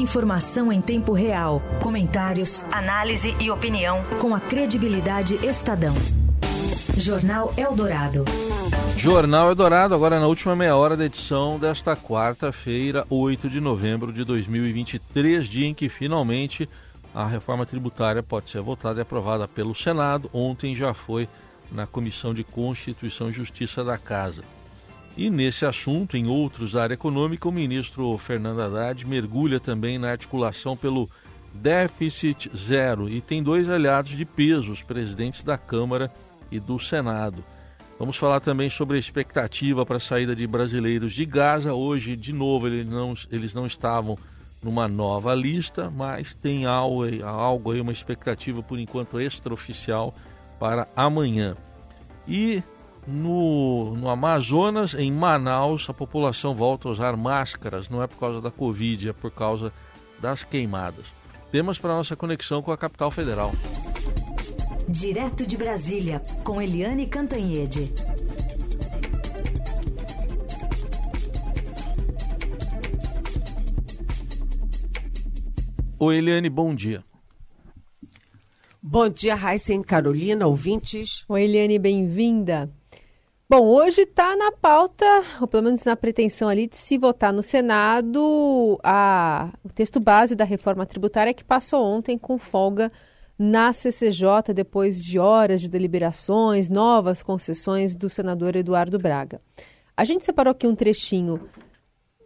Informação em tempo real, comentários, análise e opinião com a credibilidade Estadão. Jornal Eldorado. Jornal Eldorado, agora na última meia hora da edição desta quarta-feira, 8 de novembro de 2023, dia em que finalmente a reforma tributária pode ser votada e aprovada pelo Senado. Ontem já foi na Comissão de Constituição e Justiça da Casa. E nesse assunto, em outros da área econômica, o ministro Fernando Haddad mergulha também na articulação pelo déficit zero e tem dois aliados de peso, os presidentes da Câmara e do Senado. Vamos falar também sobre a expectativa para a saída de brasileiros de Gaza. Hoje, de novo, eles não, eles não estavam numa nova lista, mas tem algo, algo aí, uma expectativa por enquanto extraoficial para amanhã. E no, no Amazonas, em Manaus, a população volta a usar máscaras. Não é por causa da Covid, é por causa das queimadas. Temas para nossa conexão com a capital federal. Direto de Brasília, com Eliane Cantanhede. Oi, Eliane, bom dia. Bom dia, Raíssen Carolina, ouvintes. Oi, Eliane, bem-vinda. Bom, hoje está na pauta, ou pelo menos na pretensão ali, de se votar no Senado a, o texto base da reforma tributária que passou ontem com folga na CCJ depois de horas de deliberações, novas concessões do senador Eduardo Braga. A gente separou aqui um trechinho,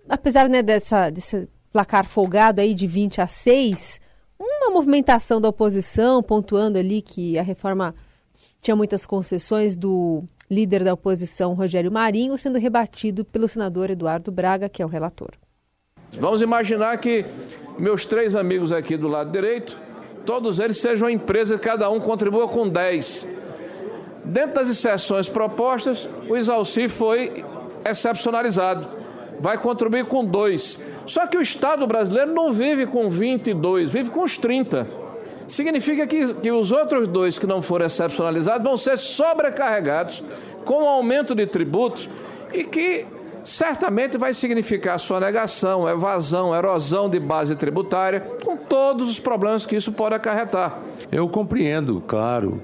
apesar né, dessa, desse placar folgado aí de 20 a 6, uma movimentação da oposição, pontuando ali que a reforma tinha muitas concessões do líder da oposição, Rogério Marinho, sendo rebatido pelo senador Eduardo Braga, que é o relator. Vamos imaginar que meus três amigos aqui do lado direito todos eles sejam empresas, cada um contribua com 10. Dentro das exceções propostas, o Isalci foi excepcionalizado, vai contribuir com 2. Só que o Estado brasileiro não vive com 22, vive com os 30. Significa que, que os outros dois que não foram excepcionalizados vão ser sobrecarregados com o aumento de tributos e que certamente vai significar sonegação, evasão, erosão de base tributária, com todos os problemas que isso pode acarretar. Eu compreendo, claro,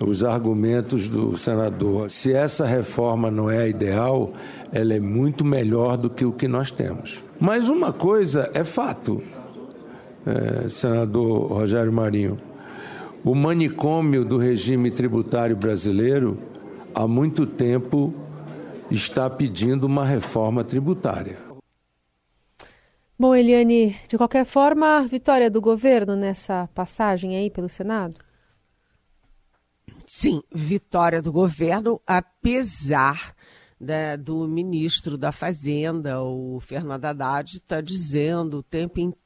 os argumentos do senador. Se essa reforma não é ideal, ela é muito melhor do que o que nós temos. Mas uma coisa é fato, é, senador Rogério Marinho: o manicômio do regime tributário brasileiro há muito tempo está pedindo uma reforma tributária. Bom, Eliane, de qualquer forma, vitória do governo nessa passagem aí pelo Senado? Sim, vitória do governo, apesar né, do ministro da Fazenda, o Fernando Haddad, está dizendo o tempo inteiro,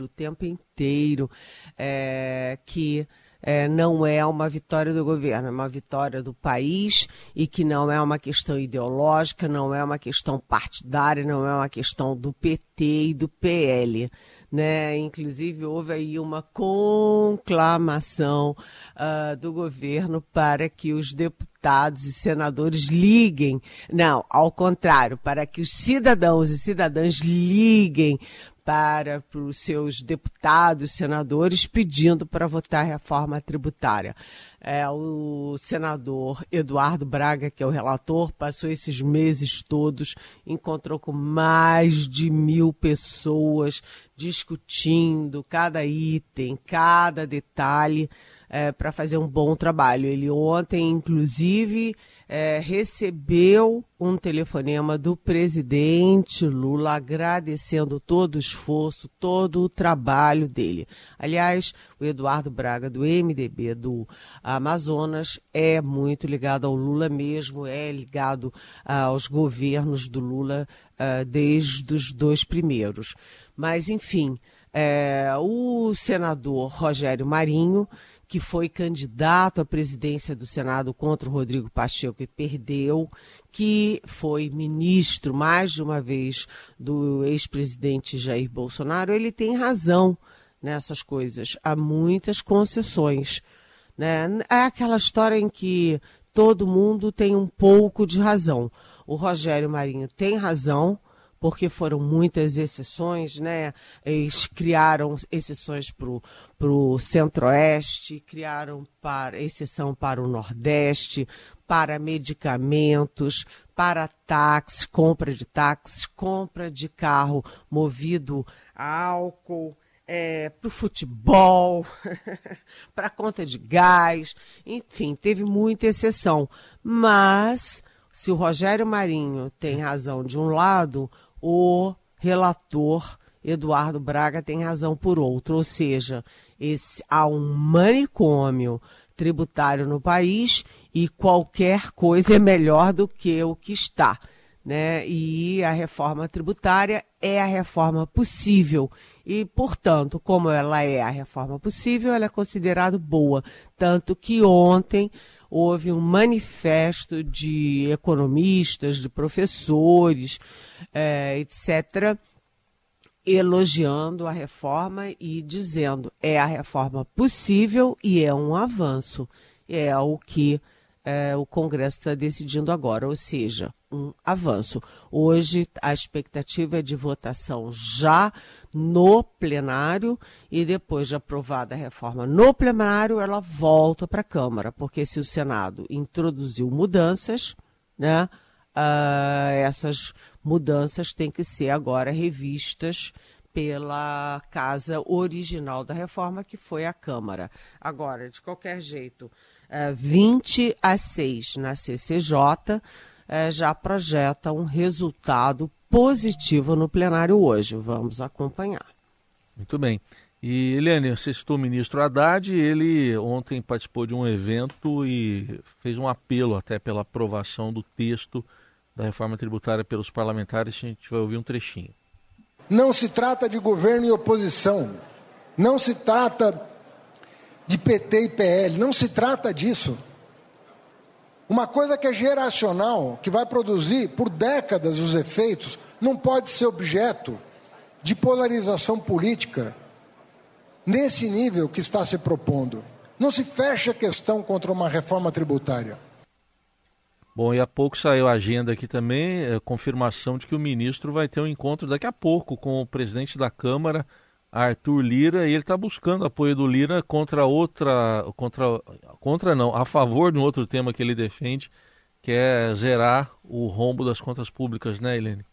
o tempo inteiro, é, que é, não é uma vitória do governo, é uma vitória do país e que não é uma questão ideológica, não é uma questão partidária, não é uma questão do PT e do PL. Né? Inclusive, houve aí uma conclamação uh, do governo para que os deputados e senadores liguem, não, ao contrário, para que os cidadãos e cidadãs liguem para, para os seus deputados, senadores, pedindo para votar a reforma tributária. É, o senador Eduardo Braga, que é o relator, passou esses meses todos, encontrou com mais de mil pessoas discutindo cada item, cada detalhe, é, para fazer um bom trabalho. Ele ontem, inclusive, é, recebeu um telefonema do presidente Lula agradecendo todo o esforço, todo o trabalho dele. Aliás, o Eduardo Braga, do MDB do Amazonas, é muito ligado ao Lula mesmo, é ligado aos governos do Lula uh, desde os dois primeiros. Mas, enfim, é, o senador Rogério Marinho que foi candidato à presidência do Senado contra o Rodrigo Pacheco e perdeu, que foi ministro mais de uma vez do ex-presidente Jair Bolsonaro, ele tem razão nessas coisas. Há muitas concessões. Né? É aquela história em que todo mundo tem um pouco de razão. O Rogério Marinho tem razão, porque foram muitas exceções, né? Eles criaram exceções para o Centro-Oeste, criaram para, exceção para o Nordeste, para medicamentos, para táxis, compra de táxis, compra de carro movido a álcool, é, para o futebol, para a conta de gás, enfim, teve muita exceção. Mas, se o Rogério Marinho tem razão de um lado, o relator Eduardo Braga tem razão por outro, ou seja, esse, há um manicômio tributário no país e qualquer coisa é melhor do que o que está. Né? E a reforma tributária é a reforma possível e, portanto, como ela é a reforma possível, ela é considerada boa. Tanto que ontem houve um manifesto de economistas, de professores, é, etc., elogiando a reforma e dizendo é a reforma possível e é um avanço. É o que é, o Congresso está decidindo agora, ou seja, um avanço. Hoje a expectativa é de votação já no plenário e depois de aprovada a reforma no plenário, ela volta para a Câmara, porque se o Senado introduziu mudanças, né, uh, essas mudanças têm que ser agora revistas pela casa original da reforma, que foi a Câmara. Agora, de qualquer jeito, 20 a 6 na CCJ eh, já projeta um resultado positivo no plenário hoje. Vamos acompanhar. Muito bem. E, Eliane, você citou o ministro Haddad, ele ontem participou de um evento e fez um apelo até pela aprovação do texto da reforma tributária pelos parlamentares. A gente vai ouvir um trechinho. Não se trata de governo e oposição. Não se trata de PT e PL. Não se trata disso. Uma coisa que é geracional, que vai produzir por décadas os efeitos, não pode ser objeto de polarização política nesse nível que está se propondo. Não se fecha a questão contra uma reforma tributária. Bom, e há pouco saiu a agenda aqui também, é, confirmação de que o ministro vai ter um encontro daqui a pouco com o presidente da Câmara, Arthur Lira e ele está buscando apoio do Lira contra outra, contra, contra não, a favor de um outro tema que ele defende, que é zerar o rombo das contas públicas, né, Helene?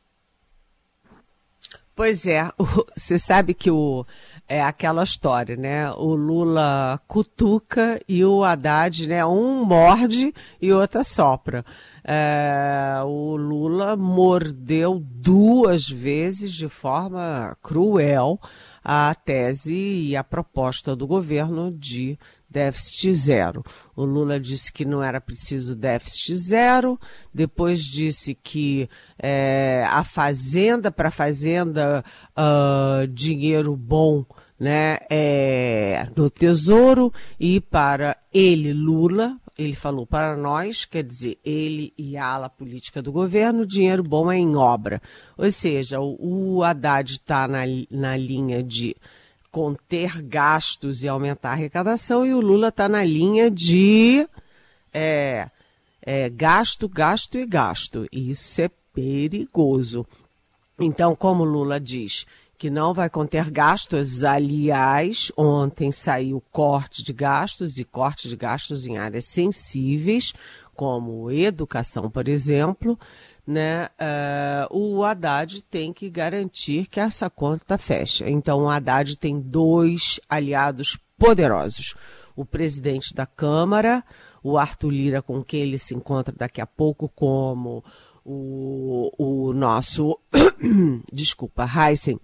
Pois é, você sabe que o, é aquela história, né? O Lula cutuca e o Haddad, né? Um morde e outra sopra. É, o Lula mordeu duas vezes de forma cruel a tese e a proposta do governo de déficit zero. O Lula disse que não era preciso déficit zero, depois disse que é, a fazenda para fazenda uh, dinheiro bom né, é, no Tesouro e para ele, Lula, ele falou para nós, quer dizer, ele e a ala política do governo, dinheiro bom é em obra. Ou seja, o, o Haddad está na, na linha de conter gastos e aumentar a arrecadação, e o Lula está na linha de é, é, gasto, gasto e gasto. Isso é perigoso. Então, como Lula diz que não vai conter gastos. Aliás, ontem saiu corte de gastos e corte de gastos em áreas sensíveis, como educação, por exemplo. Né, uh, o Haddad tem que garantir que essa conta fecha. Então, o Haddad tem dois aliados poderosos: o presidente da Câmara, o Arthur Lira, com quem ele se encontra daqui a pouco, como o, o nosso, desculpa, Heisen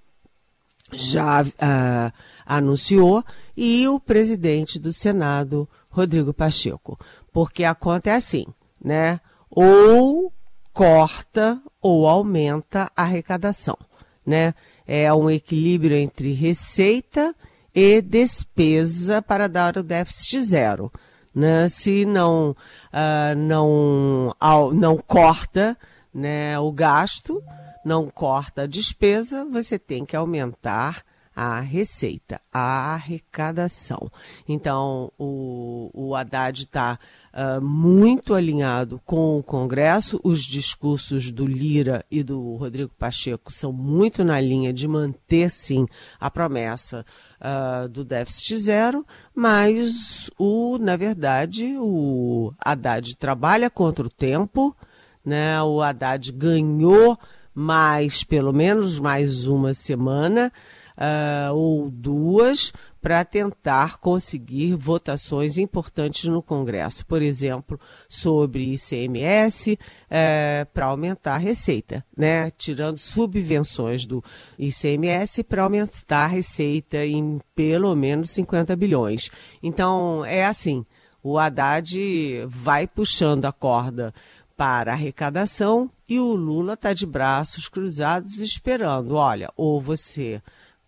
já uh, anunciou, e o presidente do Senado, Rodrigo Pacheco. Porque a conta é assim, né? Ou corta ou aumenta a arrecadação, né? É um equilíbrio entre receita e despesa para dar o déficit zero. Né? Se não, uh, não, não corta né, o gasto, não corta a despesa, você tem que aumentar a receita, a arrecadação. Então, o, o Haddad está uh, muito alinhado com o Congresso. Os discursos do Lira e do Rodrigo Pacheco são muito na linha de manter, sim, a promessa uh, do déficit zero, mas, o, na verdade, o Haddad trabalha contra o tempo, né? o Haddad ganhou mais, pelo menos mais uma semana uh, ou duas para tentar conseguir votações importantes no Congresso, por exemplo, sobre ICMS, eh, para aumentar a receita, né? tirando subvenções do ICMS para aumentar a receita em pelo menos 50 bilhões. Então, é assim, o Haddad vai puxando a corda para arrecadação e o Lula está de braços cruzados esperando. Olha, ou você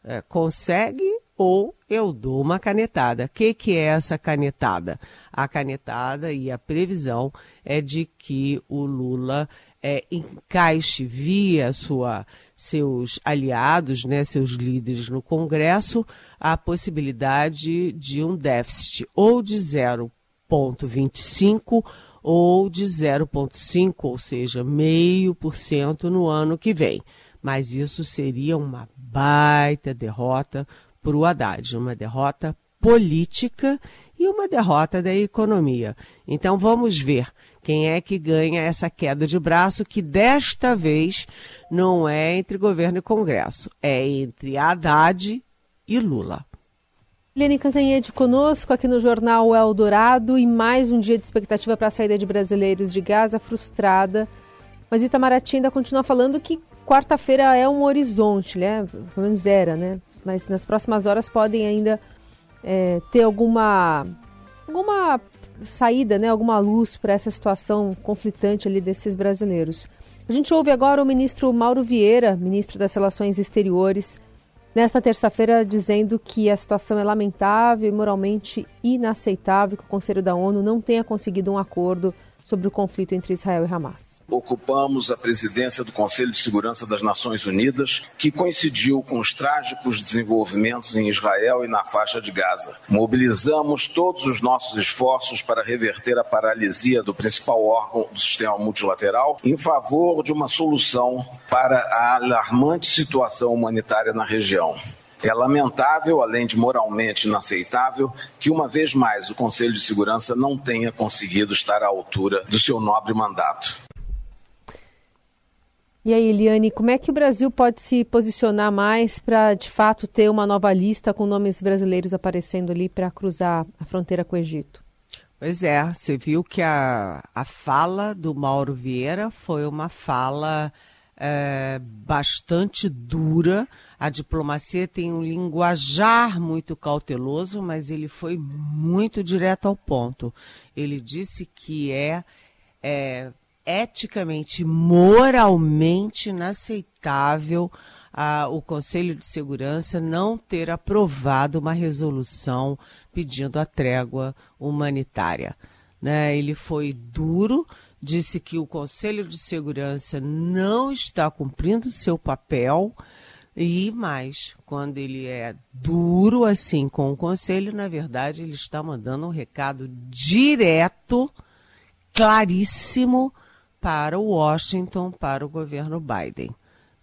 é, consegue ou eu dou uma canetada. O que, que é essa canetada? A canetada e a previsão é de que o Lula é, encaixe via sua, seus aliados, né, seus líderes no Congresso, a possibilidade de um déficit ou de 0,25 ou de 0,5, ou seja, meio por cento no ano que vem mas isso seria uma baita derrota para o Haddad, uma derrota política e uma derrota da economia. Então vamos ver quem é que ganha essa queda de braço, que desta vez não é entre governo e Congresso, é entre Haddad e Lula. Lene Cantanhede conosco aqui no Jornal Eldorado e mais um dia de expectativa para a saída de brasileiros de Gaza frustrada. Mas Itamaraty ainda continua falando que quarta-feira é um horizonte, né? Pelo menos era, né? Mas nas próximas horas podem ainda é, ter alguma, alguma saída, né? Alguma luz para essa situação conflitante ali desses brasileiros. A gente ouve agora o ministro Mauro Vieira, ministro das Relações Exteriores, nesta terça-feira dizendo que a situação é lamentável e moralmente inaceitável que o Conselho da ONU não tenha conseguido um acordo sobre o conflito entre Israel e Hamas ocupamos a presidência do Conselho de Segurança das Nações Unidas, que coincidiu com os trágicos desenvolvimentos em Israel e na faixa de Gaza. Mobilizamos todos os nossos esforços para reverter a paralisia do principal órgão do sistema multilateral em favor de uma solução para a alarmante situação humanitária na região. É lamentável, além de moralmente inaceitável, que uma vez mais o Conselho de Segurança não tenha conseguido estar à altura do seu nobre mandato. E aí, Eliane, como é que o Brasil pode se posicionar mais para, de fato, ter uma nova lista com nomes brasileiros aparecendo ali para cruzar a fronteira com o Egito? Pois é, você viu que a, a fala do Mauro Vieira foi uma fala é, bastante dura. A diplomacia tem um linguajar muito cauteloso, mas ele foi muito direto ao ponto. Ele disse que é, é eticamente, moralmente inaceitável ah, o Conselho de Segurança não ter aprovado uma resolução pedindo a trégua humanitária. Né? Ele foi duro, disse que o Conselho de Segurança não está cumprindo seu papel. E mais, quando ele é duro assim com o Conselho, na verdade, ele está mandando um recado direto, claríssimo, para Washington, para o governo Biden,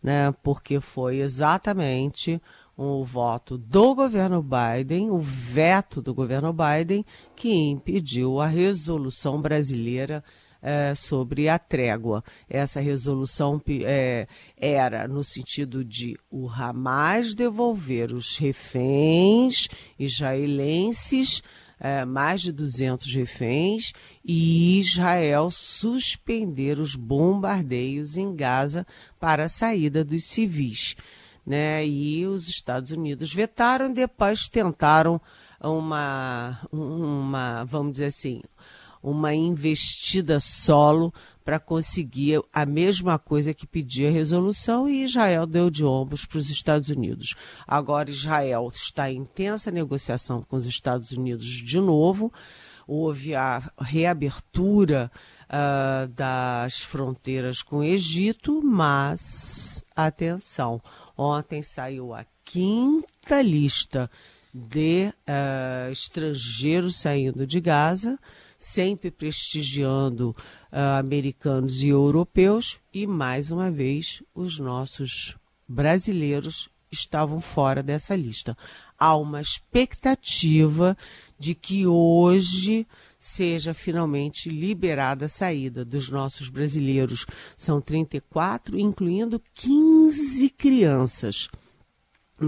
né? Porque foi exatamente o voto do governo Biden, o veto do governo Biden, que impediu a resolução brasileira é, sobre a trégua. Essa resolução é, era no sentido de o Hamas devolver os reféns israelenses é, mais de 200 reféns e Israel suspender os bombardeios em Gaza para a saída dos civis. Né? E os Estados Unidos vetaram, depois tentaram uma, uma, vamos dizer assim, uma investida solo para conseguir a mesma coisa que pedia a resolução e Israel deu de ombros para os Estados Unidos. Agora Israel está em intensa negociação com os Estados Unidos de novo. Houve a reabertura uh, das fronteiras com o Egito, mas atenção, ontem saiu a quinta lista de uh, estrangeiros saindo de Gaza, sempre prestigiando uh, americanos e europeus, e mais uma vez os nossos brasileiros estavam fora dessa lista. Há uma expectativa de que hoje seja finalmente liberada a saída dos nossos brasileiros. São 34, incluindo 15 crianças.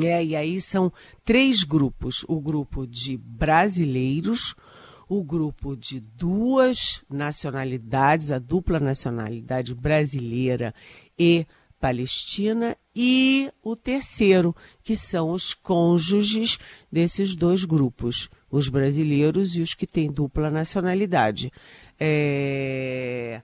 É, e aí são três grupos: o grupo de brasileiros, o grupo de duas nacionalidades, a dupla nacionalidade brasileira e palestina, e o terceiro, que são os cônjuges desses dois grupos, os brasileiros e os que têm dupla nacionalidade. É...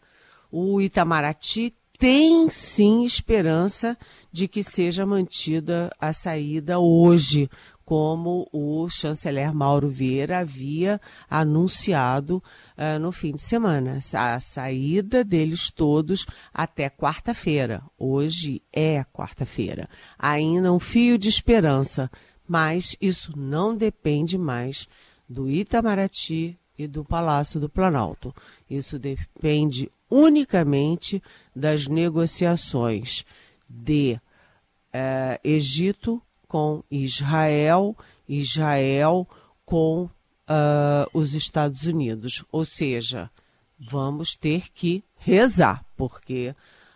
O Itamaraty tem sim esperança de que seja mantida a saída hoje, como o chanceler Mauro Vieira havia anunciado uh, no fim de semana. A saída deles todos até quarta-feira. Hoje é quarta-feira. Ainda um fio de esperança, mas isso não depende mais do Itamaraty e do Palácio do Planalto. Isso depende unicamente das negociações de uh, Egito com Israel, Israel com uh, os Estados Unidos. Ou seja, vamos ter que rezar, porque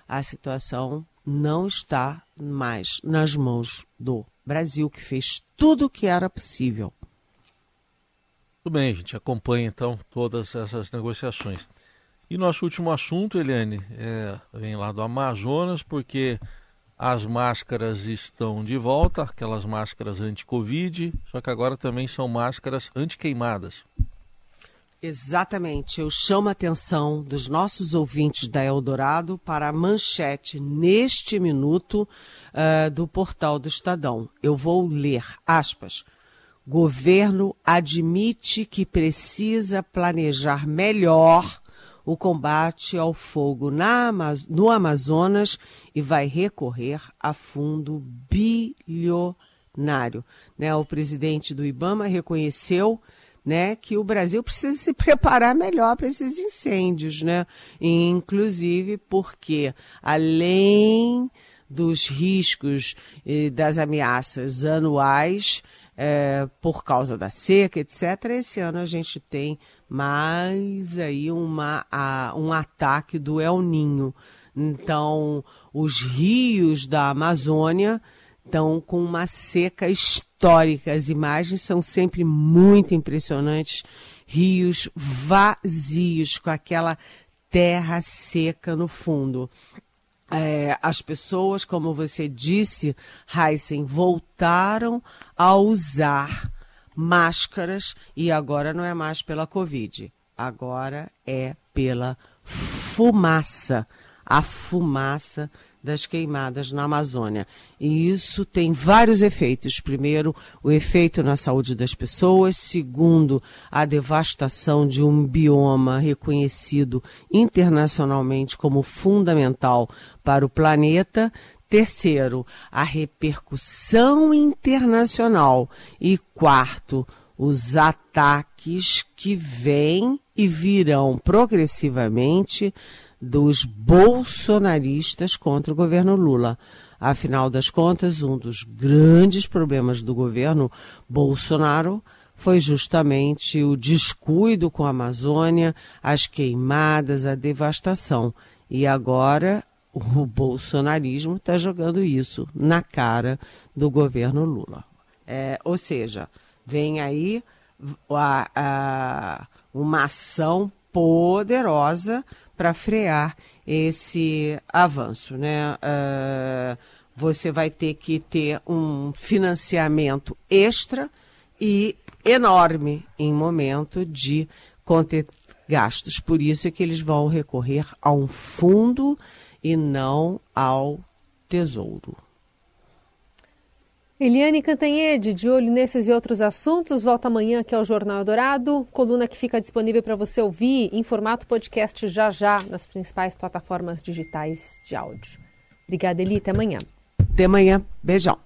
a situação não está mais nas mãos do Brasil, que fez tudo o que era possível. Tudo bem, a gente acompanha então todas essas negociações. E nosso último assunto, Eliane, é, vem lá do Amazonas, porque as máscaras estão de volta, aquelas máscaras anti-Covid, só que agora também são máscaras anti-queimadas. Exatamente. Eu chamo a atenção dos nossos ouvintes da Eldorado para a manchete neste minuto uh, do portal do Estadão. Eu vou ler, aspas. Governo admite que precisa planejar melhor o combate ao fogo na, no Amazonas e vai recorrer a fundo bilionário. Né? O presidente do IBAMA reconheceu né, que o Brasil precisa se preparar melhor para esses incêndios, né? Inclusive porque além dos riscos e das ameaças anuais é, por causa da seca, etc. Esse ano a gente tem mais aí uma, a, um ataque do El Ninho. Então, os rios da Amazônia estão com uma seca histórica. As imagens são sempre muito impressionantes. Rios vazios, com aquela terra seca no fundo. É, as pessoas, como você disse, Heisen, voltaram a usar máscaras e agora não é mais pela Covid, agora é pela fumaça, a fumaça das queimadas na Amazônia. E isso tem vários efeitos. Primeiro, o efeito na saúde das pessoas. Segundo, a devastação de um bioma reconhecido internacionalmente como fundamental para o planeta. Terceiro, a repercussão internacional. E quarto, os ataques que vêm e virão progressivamente dos bolsonaristas contra o governo Lula. Afinal das contas, um dos grandes problemas do governo Bolsonaro foi justamente o descuido com a Amazônia, as queimadas, a devastação. E agora o bolsonarismo está jogando isso na cara do governo Lula. É, ou seja, vem aí a, a, uma ação poderosa para frear esse avanço. Né? Uh, você vai ter que ter um financiamento extra e enorme em momento de conter gastos. Por isso é que eles vão recorrer a um fundo e não ao tesouro. Eliane Cantanhede, de olho nesses e outros assuntos, volta amanhã aqui ao Jornal Dourado, coluna que fica disponível para você ouvir em formato podcast já já nas principais plataformas digitais de áudio. Obrigada, Eli, até amanhã. Até amanhã, beijão.